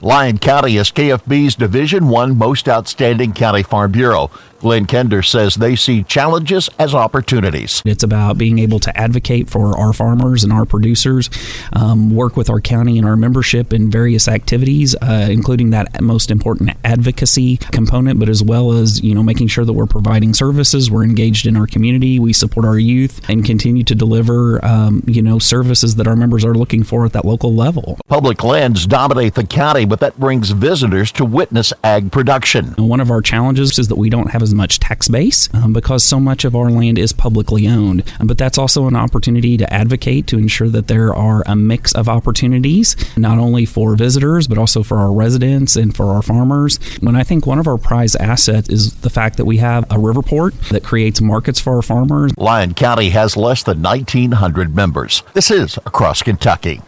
Lyon County is KFB's Division One Most Outstanding County Farm Bureau. Glenn Kender says they see challenges as opportunities. It's about being able to advocate for our farmers and our producers, um, work with our county and our membership in various activities, uh, including that most important advocacy component, but as well as you know making sure that we're providing services, we're engaged in our community, we support our youth, and continue to deliver um, you know services that our members are looking for at that local level. Public lands dominate the county, but that brings visitors to witness ag production. One of our challenges is that we don't have as much tax base um, because so much of our land is publicly owned. But that's also an opportunity to advocate to ensure that there are a mix of opportunities, not only for visitors, but also for our residents and for our farmers. And I think one of our prized assets is the fact that we have a river port that creates markets for our farmers. Lyon County has less than 1,900 members. This is Across Kentucky.